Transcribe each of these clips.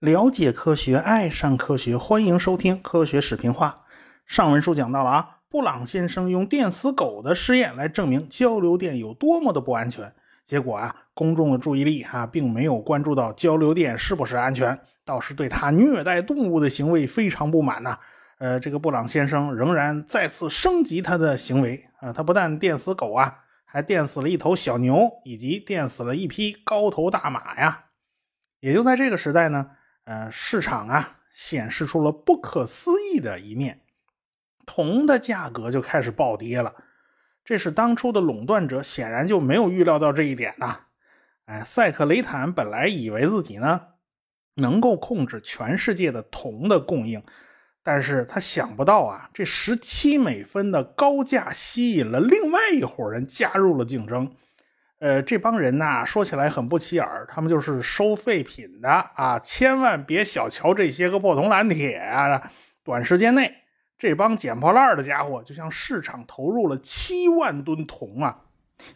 了解科学，爱上科学，欢迎收听科学视频化。上文书讲到了啊，布朗先生用电死狗的实验来证明交流电有多么的不安全。结果啊，公众的注意力哈，并没有关注到交流电是不是安全，倒是对他虐待动物的行为非常不满呐。呃，这个布朗先生仍然再次升级他的行为啊，他不但电死狗啊，还电死了一头小牛，以及电死了一匹高头大马呀。也就在这个时代呢。呃，市场啊显示出了不可思议的一面，铜的价格就开始暴跌了。这是当初的垄断者显然就没有预料到这一点呐。哎，塞克雷坦本来以为自己呢能够控制全世界的铜的供应，但是他想不到啊，这十七美分的高价吸引了另外一伙人加入了竞争。呃，这帮人呐，说起来很不起眼，他们就是收废品的啊！千万别小瞧这些个破铜烂铁啊！短时间内，这帮捡破烂的家伙就向市场投入了七万吨铜啊，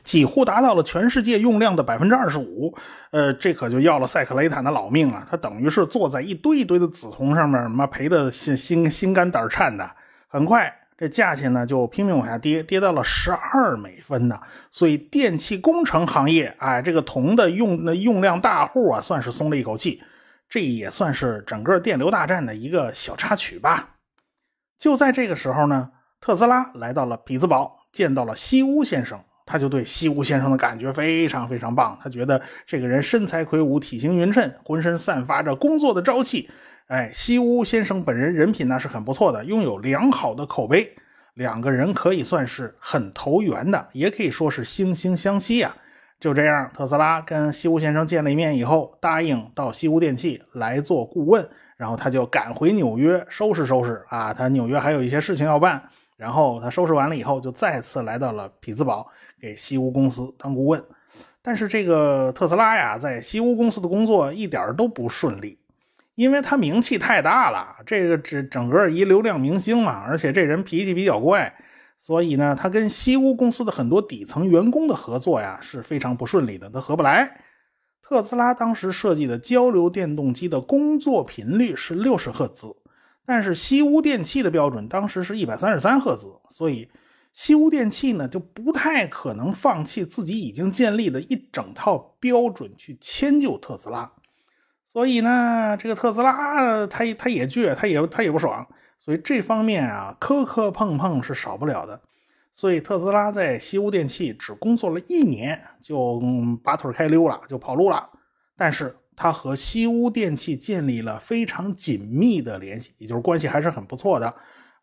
几乎达到了全世界用量的百分之二十五。呃，这可就要了塞克雷坦的老命啊，他等于是坐在一堆一堆的紫铜上面，妈赔的心心心肝胆颤的。很快。这价钱呢就拼命往下跌，跌到了十二美分呢。所以电气工程行业，哎，这个铜的用的用量大户啊，算是松了一口气。这也算是整个电流大战的一个小插曲吧。就在这个时候呢，特斯拉来到了匹兹堡，见到了西屋先生，他就对西屋先生的感觉非常非常棒。他觉得这个人身材魁梧，体型匀称，浑身散发着工作的朝气。哎，西屋先生本人人品呢是很不错的，拥有良好的口碑，两个人可以算是很投缘的，也可以说是惺惺相惜呀。就这样，特斯拉跟西屋先生见了一面以后，答应到西屋电器来做顾问，然后他就赶回纽约收拾收拾啊，他纽约还有一些事情要办，然后他收拾完了以后，就再次来到了匹兹堡给西屋公司当顾问。但是这个特斯拉呀，在西屋公司的工作一点都不顺利。因为他名气太大了，这个整整个一流量明星嘛，而且这人脾气比较怪，所以呢，他跟西屋公司的很多底层员工的合作呀是非常不顺利的，他合不来。特斯拉当时设计的交流电动机的工作频率是六十赫兹，但是西屋电器的标准当时是一百三十三赫兹，所以西屋电器呢就不太可能放弃自己已经建立的一整套标准去迁就特斯拉。所以呢，这个特斯拉，他他也倔，他也他也不爽，所以这方面啊，磕磕碰碰是少不了的。所以特斯拉在西屋电器只工作了一年，就拔腿开溜了，就跑路了。但是他和西屋电器建立了非常紧密的联系，也就是关系还是很不错的。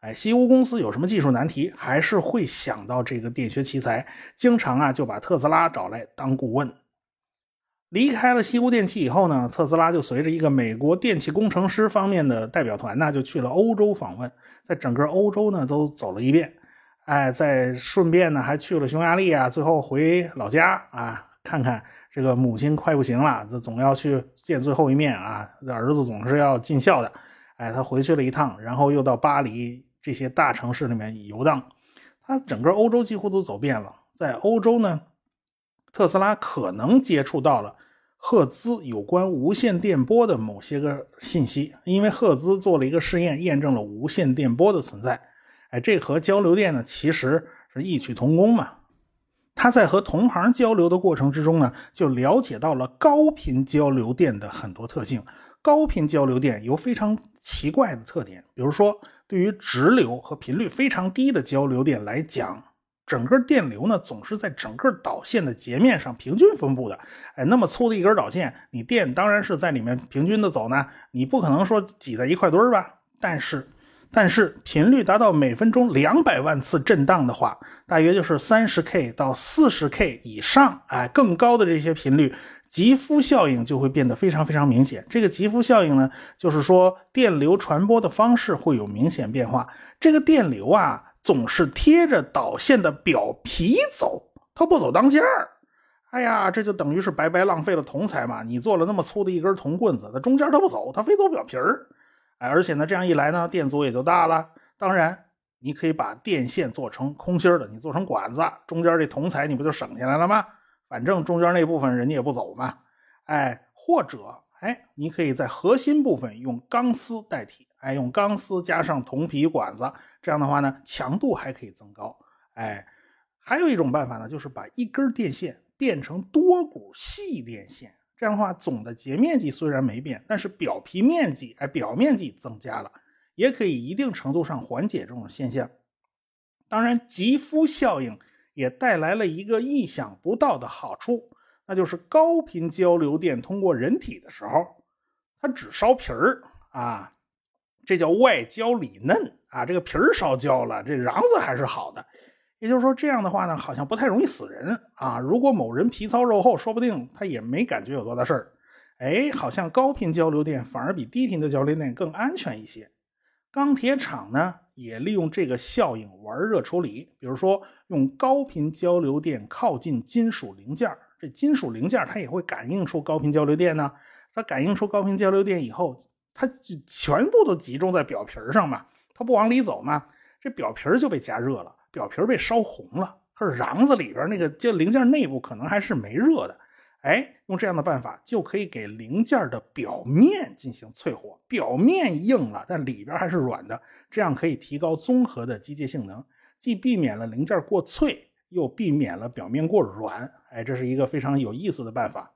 哎，西屋公司有什么技术难题，还是会想到这个电学奇才，经常啊就把特斯拉找来当顾问。离开了西屋电器以后呢，特斯拉就随着一个美国电气工程师方面的代表团呢，就去了欧洲访问，在整个欧洲呢都走了一遍，哎，在顺便呢还去了匈牙利啊，最后回老家啊，看看这个母亲快不行了，这总要去见最后一面啊，儿子总是要尽孝的，哎，他回去了一趟，然后又到巴黎这些大城市里面游荡，他整个欧洲几乎都走遍了，在欧洲呢，特斯拉可能接触到了。赫兹有关无线电波的某些个信息，因为赫兹做了一个试验，验证了无线电波的存在。哎，这和交流电呢其实是异曲同工嘛。他在和同行交流的过程之中呢，就了解到了高频交流电的很多特性。高频交流电有非常奇怪的特点，比如说对于直流和频率非常低的交流电来讲。整个电流呢，总是在整个导线的截面上平均分布的。哎，那么粗的一根导线，你电当然是在里面平均的走呢，你不可能说挤在一块堆儿吧？但是，但是频率达到每分钟两百万次震荡的话，大约就是三十 K 到四十 K 以上，哎，更高的这些频率，极肤效应就会变得非常非常明显。这个极肤效应呢，就是说电流传播的方式会有明显变化。这个电流啊。总是贴着导线的表皮走，它不走当间儿。哎呀，这就等于是白白浪费了铜材嘛！你做了那么粗的一根铜棍子，它中间它不走，它非走表皮儿。哎，而且呢，这样一来呢，电阻也就大了。当然，你可以把电线做成空心的，你做成管子，中间这铜材你不就省下来了吗？反正中间那部分人家也不走嘛。哎，或者哎，你可以在核心部分用钢丝代替，哎，用钢丝加上铜皮管子，这样的话呢，强度还可以增高。哎，还有一种办法呢，就是把一根电线变成多股细电线，这样的话，总的截面积虽然没变，但是表皮面积哎，表面积增加了，也可以一定程度上缓解这种现象。当然，吉夫效应也带来了一个意想不到的好处，那就是高频交流电通过人体的时候，它只烧皮儿啊，这叫外焦里嫩啊，这个皮儿烧焦了，这瓤子还是好的。也就是说，这样的话呢，好像不太容易死人啊。如果某人皮糙肉厚，说不定他也没感觉有多大事儿。哎，好像高频交流电反而比低频的交流电更安全一些。钢铁厂呢？也利用这个效应玩热处理，比如说用高频交流电靠近金属零件这金属零件它也会感应出高频交流电呢。它感应出高频交流电以后，它就全部都集中在表皮上嘛，它不往里走嘛，这表皮就被加热了，表皮被烧红了。可是瓤子里边那个就零件内部可能还是没热的。哎，用这样的办法就可以给零件的表面进行淬火，表面硬了，但里边还是软的，这样可以提高综合的机械性能，既避免了零件过脆，又避免了表面过软。哎，这是一个非常有意思的办法。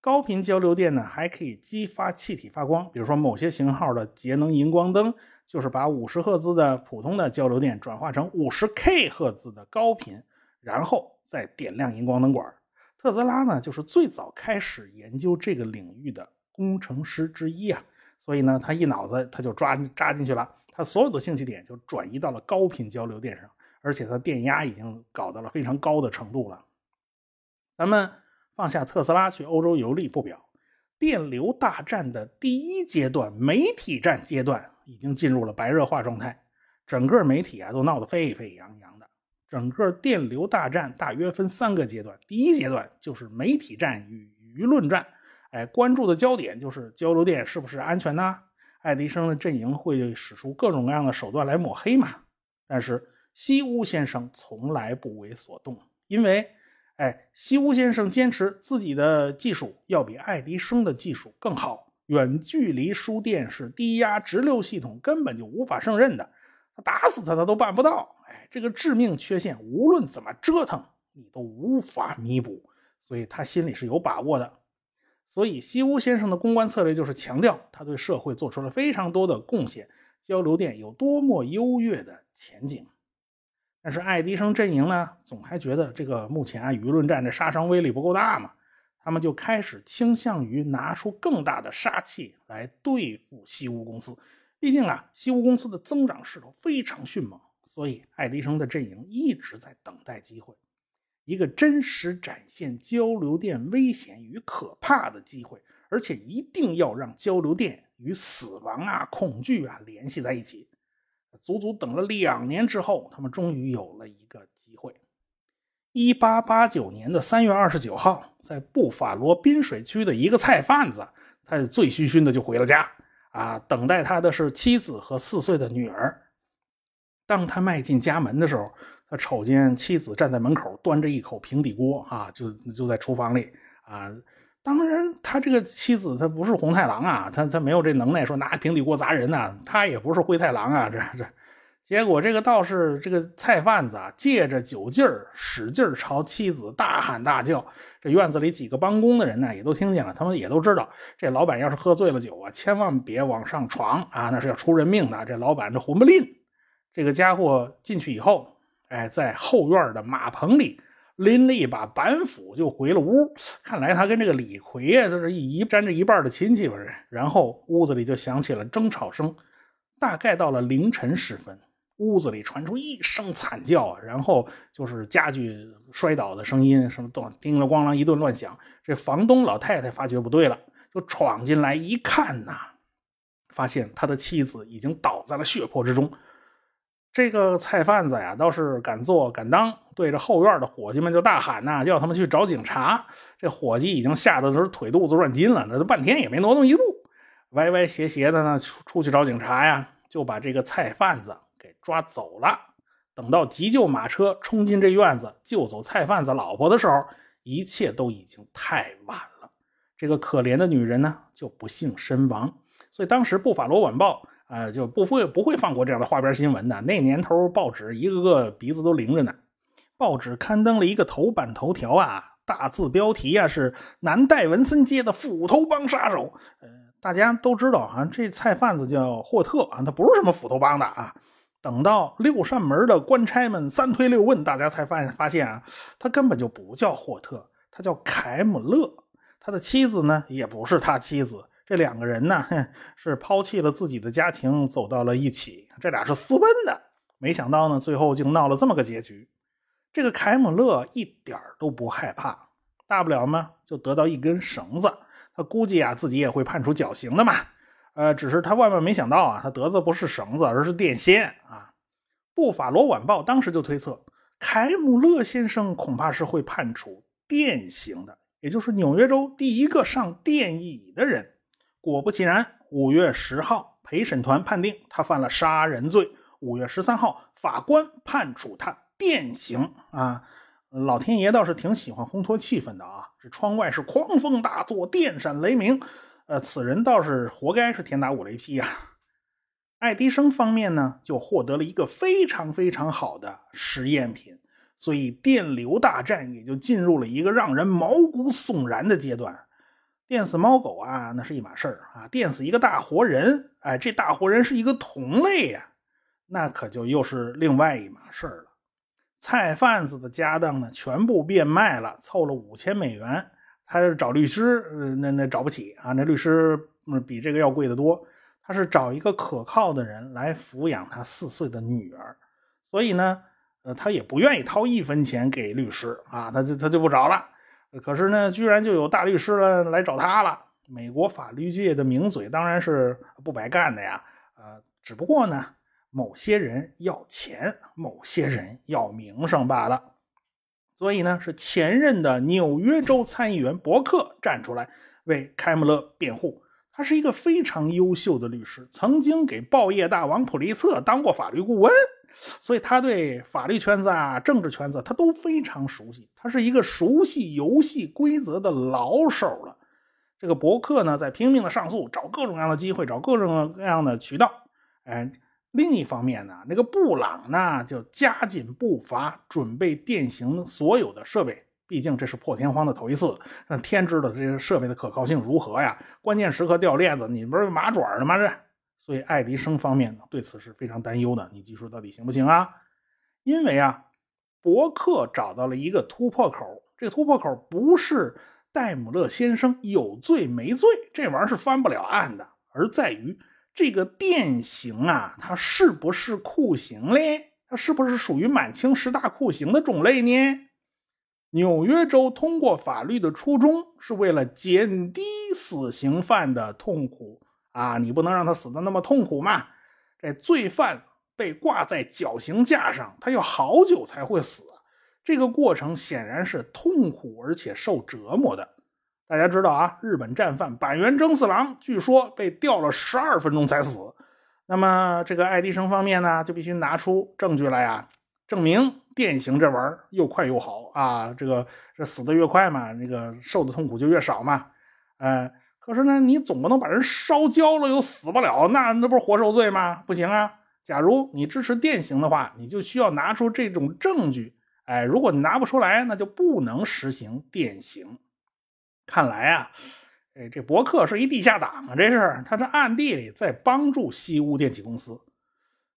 高频交流电呢，还可以激发气体发光，比如说某些型号的节能荧光灯，就是把五十赫兹的普通的交流电转化成五十 K 赫兹的高频，然后再点亮荧光灯管。特斯拉呢，就是最早开始研究这个领域的工程师之一啊，所以呢，他一脑子他就抓扎进去了，他所有的兴趣点就转移到了高频交流电上，而且他电压已经搞到了非常高的程度了。咱们放下特斯拉去欧洲游历不表，电流大战的第一阶段媒体战阶段已经进入了白热化状态，整个媒体啊都闹得沸沸扬扬的。整个电流大战大约分三个阶段，第一阶段就是媒体战与舆论战，哎，关注的焦点就是交流电是不是安全呢？爱迪生的阵营会使出各种各样的手段来抹黑嘛？但是西屋先生从来不为所动，因为，哎，西屋先生坚持自己的技术要比爱迪生的技术更好，远距离输电是低压直流系统根本就无法胜任的，打死他他都办不到。这个致命缺陷，无论怎么折腾，你都无法弥补，所以他心里是有把握的。所以西屋先生的公关策略就是强调他对社会做出了非常多的贡献，交流电有多么优越的前景。但是爱迪生阵营呢，总还觉得这个目前啊舆论战的杀伤威力不够大嘛，他们就开始倾向于拿出更大的杀气来对付西屋公司。毕竟啊，西屋公司的增长势头非常迅猛。所以，爱迪生的阵营一直在等待机会，一个真实展现交流电危险与可怕的机会，而且一定要让交流电与死亡啊、恐惧啊联系在一起。足足等了两年之后，他们终于有了一个机会。一八八九年的三月二十九号，在布法罗滨水区的一个菜贩子，他醉醺醺的就回了家啊，等待他的是妻子和四岁的女儿。当他迈进家门的时候，他瞅见妻子站在门口，端着一口平底锅，啊，就就在厨房里，啊，当然他这个妻子他不是红太狼啊，他他没有这能耐说拿平底锅砸人呐，他也不是灰太狼啊，这这，结果这个道士这个菜贩子啊，借着酒劲儿使劲朝妻子大喊大叫，这院子里几个帮工的人呢也都听见了，他们也都知道，这老板要是喝醉了酒啊，千万别往上闯啊，那是要出人命的，这老板这混不吝。这个家伙进去以后，哎，在后院的马棚里拎了一把板斧就回了屋。看来他跟这个李逵啊，这是一沾着一半的亲戚吧？然后屋子里就响起了争吵声。大概到了凌晨时分，屋子里传出一声惨叫，然后就是家具摔倒的声音，什么咚叮了咣啷一顿乱响。这房东老太太发觉不对了，就闯进来一看呐，发现他的妻子已经倒在了血泊之中。这个菜贩子呀，倒是敢做敢当，对着后院的伙计们就大喊呐，叫他们去找警察。这伙计已经吓得都是腿肚子软筋了，那都半天也没挪动一步，歪歪斜斜的呢，出出去找警察呀，就把这个菜贩子给抓走了。等到急救马车冲进这院子救走菜贩子老婆的时候，一切都已经太晚了。这个可怜的女人呢，就不幸身亡。所以当时《布法罗晚报》啊，就不会不会放过这样的花边新闻的。那年头报纸一个个鼻子都灵着呢。报纸刊登了一个头版头条啊，大字标题啊是“南戴文森街的斧头帮杀手”。呃，大家都知道啊，这菜贩子叫霍特啊，他不是什么斧头帮的啊。等到六扇门的官差们三推六问，大家才发现发现啊，他根本就不叫霍特，他叫凯姆勒。他的妻子呢，也不是他妻子。这两个人呢，是抛弃了自己的家庭，走到了一起。这俩是私奔的。没想到呢，最后竟闹了这么个结局。这个凯姆勒一点都不害怕，大不了嘛，就得到一根绳子。他估计啊，自己也会判处绞刑的嘛。呃，只是他万万没想到啊，他得的不是绳子，而是电线啊！布法罗晚报当时就推测，凯姆勒先生恐怕是会判处电刑的，也就是纽约州第一个上电椅的人。果不其然，五月十号，陪审团判定他犯了杀人罪。五月十三号，法官判处他电刑啊！老天爷倒是挺喜欢烘托气氛的啊！这窗外是狂风大作，电闪雷鸣。呃，此人倒是活该是天打五雷劈呀。爱迪生方面呢，就获得了一个非常非常好的实验品，所以电流大战也就进入了一个让人毛骨悚然的阶段。电死猫狗啊，那是一码事儿啊；电死一个大活人，哎，这大活人是一个同类呀，那可就又是另外一码事儿了。菜贩子的家当呢，全部变卖了，凑了五千美元。他找律师，呃，那那找不起啊，那律师嗯比这个要贵得多。他是找一个可靠的人来抚养他四岁的女儿，所以呢，呃，他也不愿意掏一分钱给律师啊，他就他就不找了。可是呢，居然就有大律师了来找他了。美国法律界的名嘴当然是不白干的呀，呃，只不过呢，某些人要钱，某些人要名声罢了。所以呢，是前任的纽约州参议员伯克站出来为开姆勒辩护。他是一个非常优秀的律师，曾经给报业大王普利策当过法律顾问，所以他对法律圈子啊、政治圈子他都非常熟悉。他是一个熟悉游戏规则的老手了。这个博客呢，在拼命的上诉，找各种各样的机会，找各种各样的渠道，哎。另一方面呢，那个布朗呢就加紧步伐，准备电刑所有的设备。毕竟这是破天荒的头一次，那天知道这些设备的可靠性如何呀？关键时刻掉链子，你不是麻爪的吗？这，所以爱迪生方面呢对此是非常担忧的。你技术到底行不行啊？因为啊，伯克找到了一个突破口，这个突破口不是戴姆勒先生有罪没罪，这玩意儿是翻不了案的，而在于。这个电刑啊，它是不是酷刑嘞？它是不是属于满清十大酷刑的种类呢？纽约州通过法律的初衷是为了减低死刑犯的痛苦啊，你不能让他死的那么痛苦嘛。这罪犯被挂在绞刑架上，他要好久才会死，这个过程显然是痛苦而且受折磨的。大家知道啊，日本战犯板垣征四郎据说被吊了十二分钟才死。那么这个爱迪生方面呢，就必须拿出证据来呀，证明电刑这玩意儿又快又好啊。这个这死的越快嘛，那个受的痛苦就越少嘛。呃，可是呢，你总不能把人烧焦了又死不了，那那不是活受罪吗？不行啊。假如你支持电刑的话，你就需要拿出这种证据。哎，如果你拿不出来，那就不能实行电刑。看来啊，哎，这博客是一地下党啊！这是他这暗地里在帮助西屋电器公司，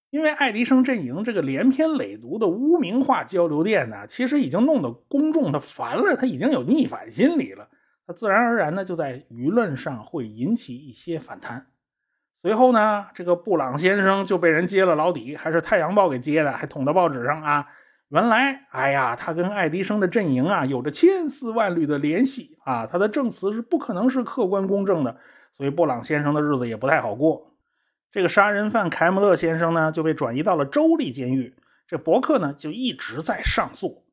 因为爱迪生阵营这个连篇累牍的污名化交流电呢，其实已经弄得公众他烦了，他已经有逆反心理了，他自然而然呢就在舆论上会引起一些反弹。随后呢，这个布朗先生就被人揭了老底，还是《太阳报》给揭的，还捅到报纸上啊。原来，哎呀，他跟爱迪生的阵营啊，有着千丝万缕的联系啊，他的证词是不可能是客观公正的，所以布朗先生的日子也不太好过。这个杀人犯凯姆勒先生呢，就被转移到了州立监狱，这伯克呢就一直在上诉。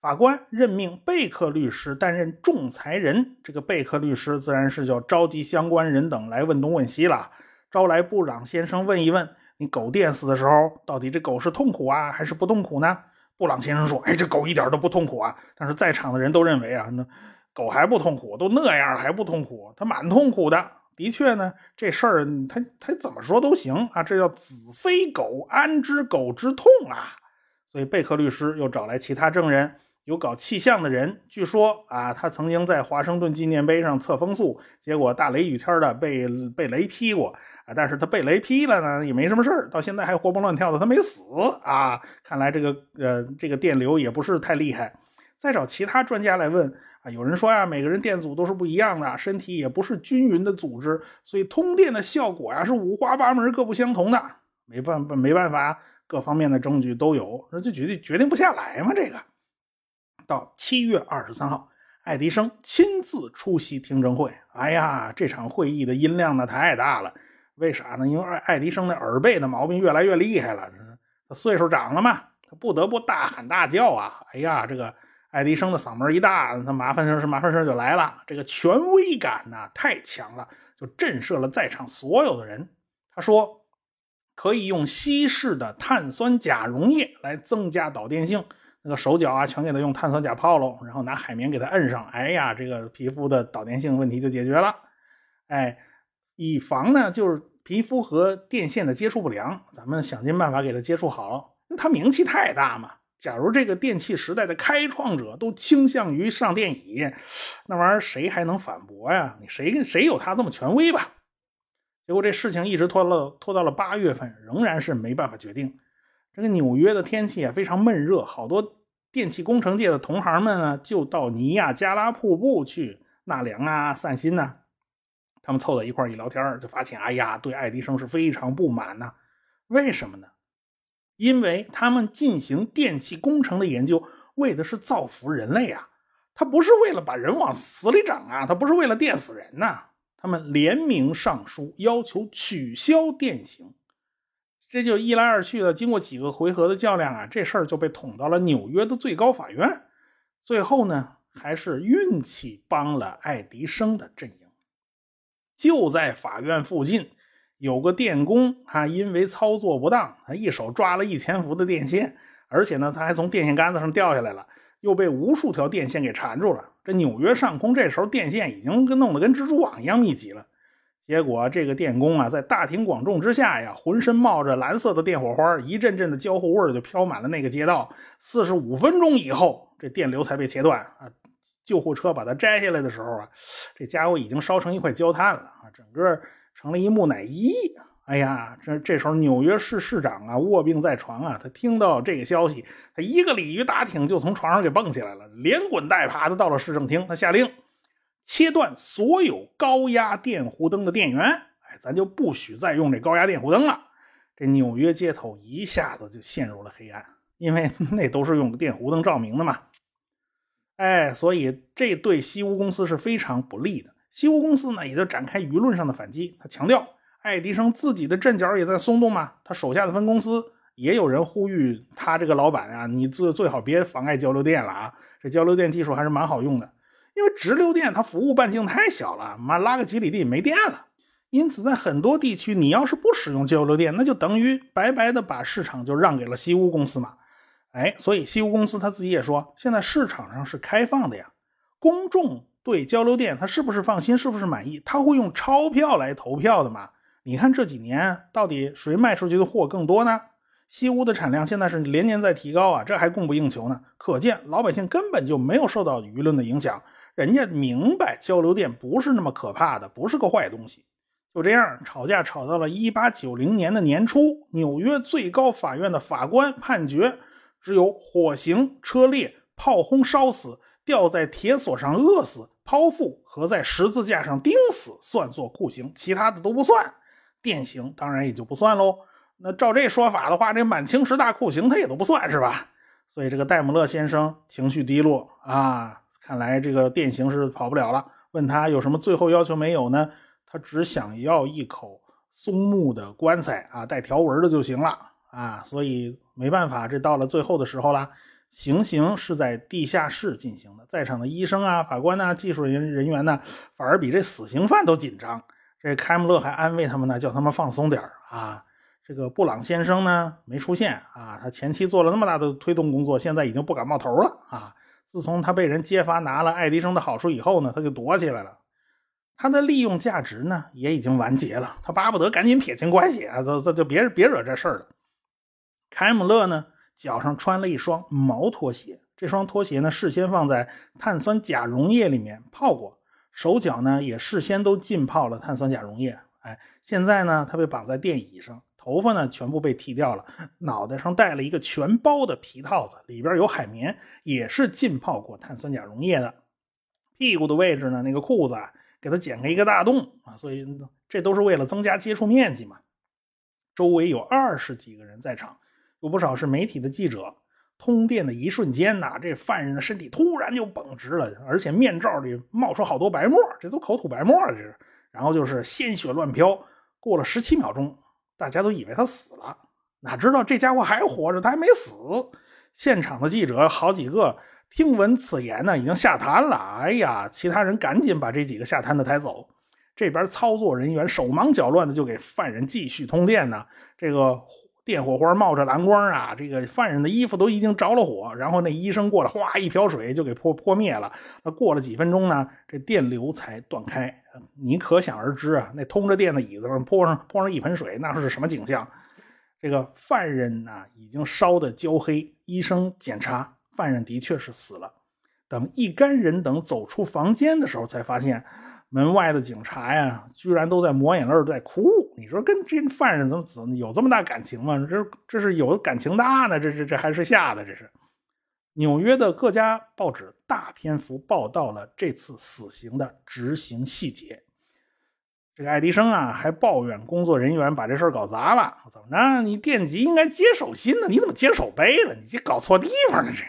法官任命贝克律师担任仲裁人，这个贝克律师自然是叫召集相关人等来问东问西了，招来布朗先生问一问：你狗电死的时候，到底这狗是痛苦啊，还是不痛苦呢？布朗先生说：“哎，这狗一点都不痛苦啊。”但是在场的人都认为啊，那狗还不痛苦，都那样还不痛苦，它蛮痛苦的。的确呢，这事儿他他怎么说都行啊，这叫子非狗，安知狗之痛啊？所以贝克律师又找来其他证人，有搞气象的人，据说啊，他曾经在华盛顿纪念碑上测风速，结果大雷雨天的被被雷劈过啊，但是他被雷劈了呢，也没什么事儿，到现在还活蹦乱跳的，他没死啊。看来这个呃这个电流也不是太厉害。再找其他专家来问。啊，有人说呀，每个人电阻都是不一样的，身体也不是均匀的组织，所以通电的效果呀是五花八门、各不相同的。没办法，没办法，各方面的证据都有，那就决定决定不下来嘛。这个到七月二十三号，爱迪生亲自出席听证会。哎呀，这场会议的音量呢太大了，为啥呢？因为爱爱迪生的耳背的毛病越来越厉害了，他岁数长了嘛，他不得不大喊大叫啊。哎呀，这个。爱迪生的嗓门一大，他麻烦事是麻烦事就来了。这个权威感呢太强了，就震慑了在场所有的人。他说，可以用稀释的碳酸钾溶液来增加导电性。那个手脚啊，全给他用碳酸钾泡喽，然后拿海绵给他摁上。哎呀，这个皮肤的导电性问题就解决了。哎，以防呢，就是皮肤和电线的接触不良，咱们想尽办法给他接触好。他名气太大嘛。假如这个电器时代的开创者都倾向于上电椅，那玩意儿谁还能反驳呀？你谁跟谁有他这么权威吧？结果这事情一直拖了拖到了八月份，仍然是没办法决定。这个纽约的天气啊非常闷热，好多电气工程界的同行们呢就到尼亚加拉瀑布去纳凉啊、散心呐。他们凑到一块一聊天，就发现，哎呀，对爱迪生是非常不满呐。为什么呢？因为他们进行电气工程的研究，为的是造福人类啊，他不是为了把人往死里整啊，他不是为了电死人呐。他们联名上书，要求取消电刑，这就一来二去的，经过几个回合的较量啊，这事儿就被捅到了纽约的最高法院。最后呢，还是运气帮了爱迪生的阵营。就在法院附近。有个电工，他因为操作不当，他一手抓了一千伏的电线，而且呢，他还从电线杆子上掉下来了，又被无数条电线给缠住了。这纽约上空这时候电线已经跟弄得跟蜘蛛网一样密集了。结果这个电工啊，在大庭广众之下呀，浑身冒着蓝色的电火花，一阵阵的焦糊味就飘满了那个街道。四十五分钟以后，这电流才被切断啊！救护车把它摘下来的时候啊，这家伙已经烧成一块焦炭了啊！整个。成了一木乃伊。哎呀，这这时候纽约市市长啊卧病在床啊，他听到这个消息，他一个鲤鱼打挺就从床上给蹦起来了，连滚带爬的到了市政厅。他下令切断所有高压电弧灯的电源，哎，咱就不许再用这高压电弧灯了。这纽约街头一下子就陷入了黑暗，因为 那都是用电弧灯照明的嘛。哎，所以这对西屋公司是非常不利的。西屋公司呢，也就展开舆论上的反击。他强调，爱迪生自己的阵脚也在松动嘛。他手下的分公司也有人呼吁他这个老板啊，你最最好别妨碍交流电了啊。这交流电技术还是蛮好用的，因为直流电它服务半径太小了，妈拉个几里地没电了。因此，在很多地区，你要是不使用交流电，那就等于白白的把市场就让给了西屋公司嘛。哎，所以西屋公司他自己也说，现在市场上是开放的呀，公众。对交流电，他是不是放心，是不是满意？他会用钞票来投票的嘛？你看这几年到底谁卖出去的货更多呢？西屋的产量现在是连年在提高啊，这还供不应求呢。可见老百姓根本就没有受到舆论的影响，人家明白交流电不是那么可怕的，不是个坏东西。就这样吵架吵到了一八九零年的年初，纽约最高法院的法官判决，只有火刑、车裂、炮轰烧死、吊在铁索上饿死。剖腹和在十字架上钉死算作酷刑，其他的都不算。电刑当然也就不算喽。那照这说法的话，这满清十大酷刑他也都不算是吧？所以这个戴姆勒先生情绪低落啊，看来这个电刑是跑不了了。问他有什么最后要求没有呢？他只想要一口松木的棺材啊，带条纹的就行了啊。所以没办法，这到了最后的时候了。行刑是在地下室进行的，在场的医生啊、法官呐、技术人人员呢，反而比这死刑犯都紧张。这开姆勒还安慰他们呢，叫他们放松点啊。这个布朗先生呢没出现啊，他前期做了那么大的推动工作，现在已经不敢冒头了啊。自从他被人揭发拿了爱迪生的好处以后呢，他就躲起来了。他的利用价值呢也已经完结了，他巴不得赶紧撇清关系啊，这这就别别惹这事儿了。凯姆勒呢脚上穿了一双毛拖鞋，这双拖鞋呢事先放在碳酸钾溶液里面泡过，手脚呢也事先都浸泡了碳酸钾溶液。哎，现在呢他被绑在电椅上，头发呢全部被剃掉了，脑袋上戴了一个全包的皮套子，里边有海绵，也是浸泡过碳酸钾溶液的。屁股的位置呢，那个裤子。啊。给他剪开一个大洞啊，所以这都是为了增加接触面积嘛。周围有二十几个人在场，有不少是媒体的记者。通电的一瞬间呐，这犯人的身体突然就绷直了，而且面罩里冒出好多白沫，这都口吐白沫了，这是。然后就是鲜血乱飘。过了十七秒钟，大家都以为他死了，哪知道这家伙还活着，他还没死。现场的记者好几个。听闻此言呢，已经下瘫了。哎呀，其他人赶紧把这几个下瘫的抬走。这边操作人员手忙脚乱的就给犯人继续通电呢。这个电火花冒着蓝光啊，这个犯人的衣服都已经着了火。然后那医生过来，哗一瓢水就给泼泼灭了。那过了几分钟呢，这电流才断开。你可想而知啊，那通着电的椅子上泼上泼上一盆水，那是什么景象？这个犯人呐，已经烧得焦黑。医生检查。犯人的确是死了。等一干人等走出房间的时候，才发现门外的警察呀，居然都在抹眼泪，在哭。你说跟这犯人怎么怎么有这么大感情吗？这这是有感情大呢？这这这还是吓的？这是纽约的各家报纸大篇幅报道了这次死刑的执行细节。这个爱迪生啊，还抱怨工作人员把这事儿搞砸了。怎么着？你电极应该接手心的，你怎么接手背了？你这搞错地方了，这。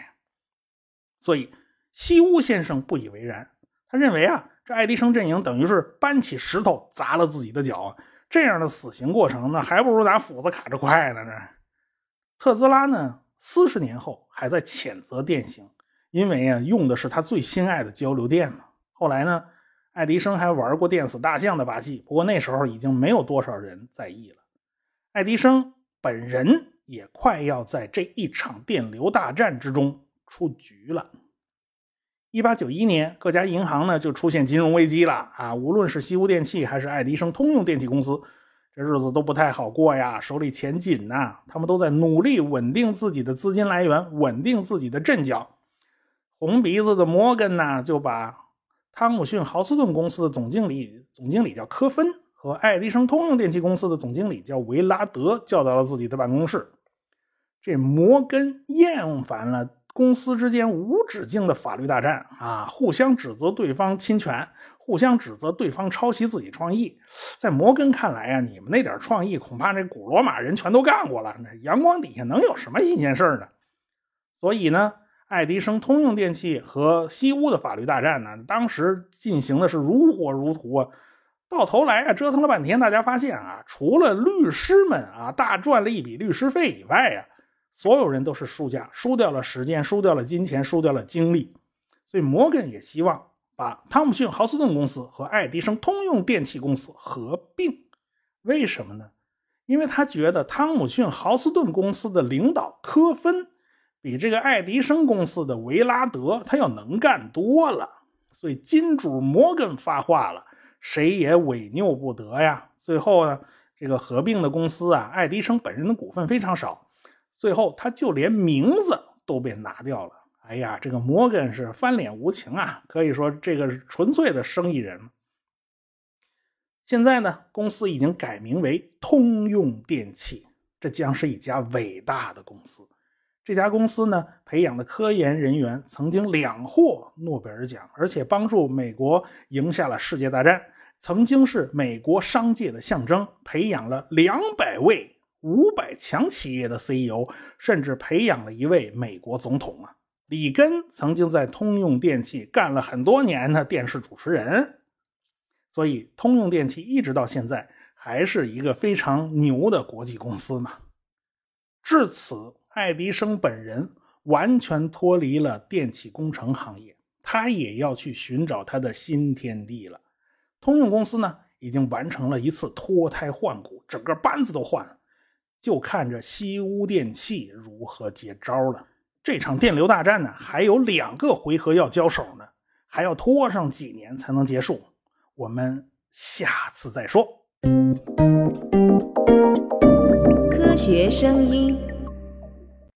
所以，西屋先生不以为然。他认为啊，这爱迪生阵营等于是搬起石头砸了自己的脚。这样的死刑过程，那还不如拿斧子砍着快呢。这特斯拉呢，四十年后还在谴责电刑，因为啊，用的是他最心爱的交流电嘛。后来呢，爱迪生还玩过电死大象的把戏，不过那时候已经没有多少人在意了。爱迪生本人也快要在这一场电流大战之中。出局了。一八九一年，各家银行呢就出现金融危机了啊！无论是西屋电器还是爱迪生通用电气公司，这日子都不太好过呀，手里钱紧呐。他们都在努力稳定自己的资金来源，稳定自己的阵脚。红鼻子的摩根呢，就把汤姆逊豪斯顿公司的总经理，总经理叫科芬，和爱迪生通用电气公司的总经理叫维拉德叫到了自己的办公室。这摩根厌烦了。公司之间无止境的法律大战啊，互相指责对方侵权，互相指责对方抄袭自己创意。在摩根看来啊，你们那点创意恐怕这古罗马人全都干过了，那阳光底下能有什么新鲜事呢？所以呢，爱迪生通用电器和西屋的法律大战呢，当时进行的是如火如荼啊。到头来啊，折腾了半天，大家发现啊，除了律师们啊大赚了一笔律师费以外呀。所有人都是输家，输掉了时间，输掉了金钱，输掉了精力。所以摩根也希望把汤姆逊豪斯顿公司和爱迪生通用电气公司合并。为什么呢？因为他觉得汤姆逊豪斯顿公司的领导科芬比这个爱迪生公司的维拉德他要能干多了。所以金主摩根发话了，谁也违拗不得呀。最后呢，这个合并的公司啊，爱迪生本人的股份非常少。最后，他就连名字都被拿掉了。哎呀，这个摩根是翻脸无情啊，可以说这个是纯粹的生意人。现在呢，公司已经改名为通用电气，这将是一家伟大的公司。这家公司呢，培养的科研人员曾经两获诺贝尔奖，而且帮助美国赢下了世界大战，曾经是美国商界的象征，培养了两百位。五百强企业的 CEO，甚至培养了一位美国总统啊！里根曾经在通用电器干了很多年的电视主持人，所以通用电器一直到现在还是一个非常牛的国际公司嘛。至此，爱迪生本人完全脱离了电气工程行业，他也要去寻找他的新天地了。通用公司呢，已经完成了一次脱胎换骨，整个班子都换了。就看这西屋电器如何接招了。这场电流大战呢，还有两个回合要交手呢，还要拖上几年才能结束。我们下次再说。科学声音。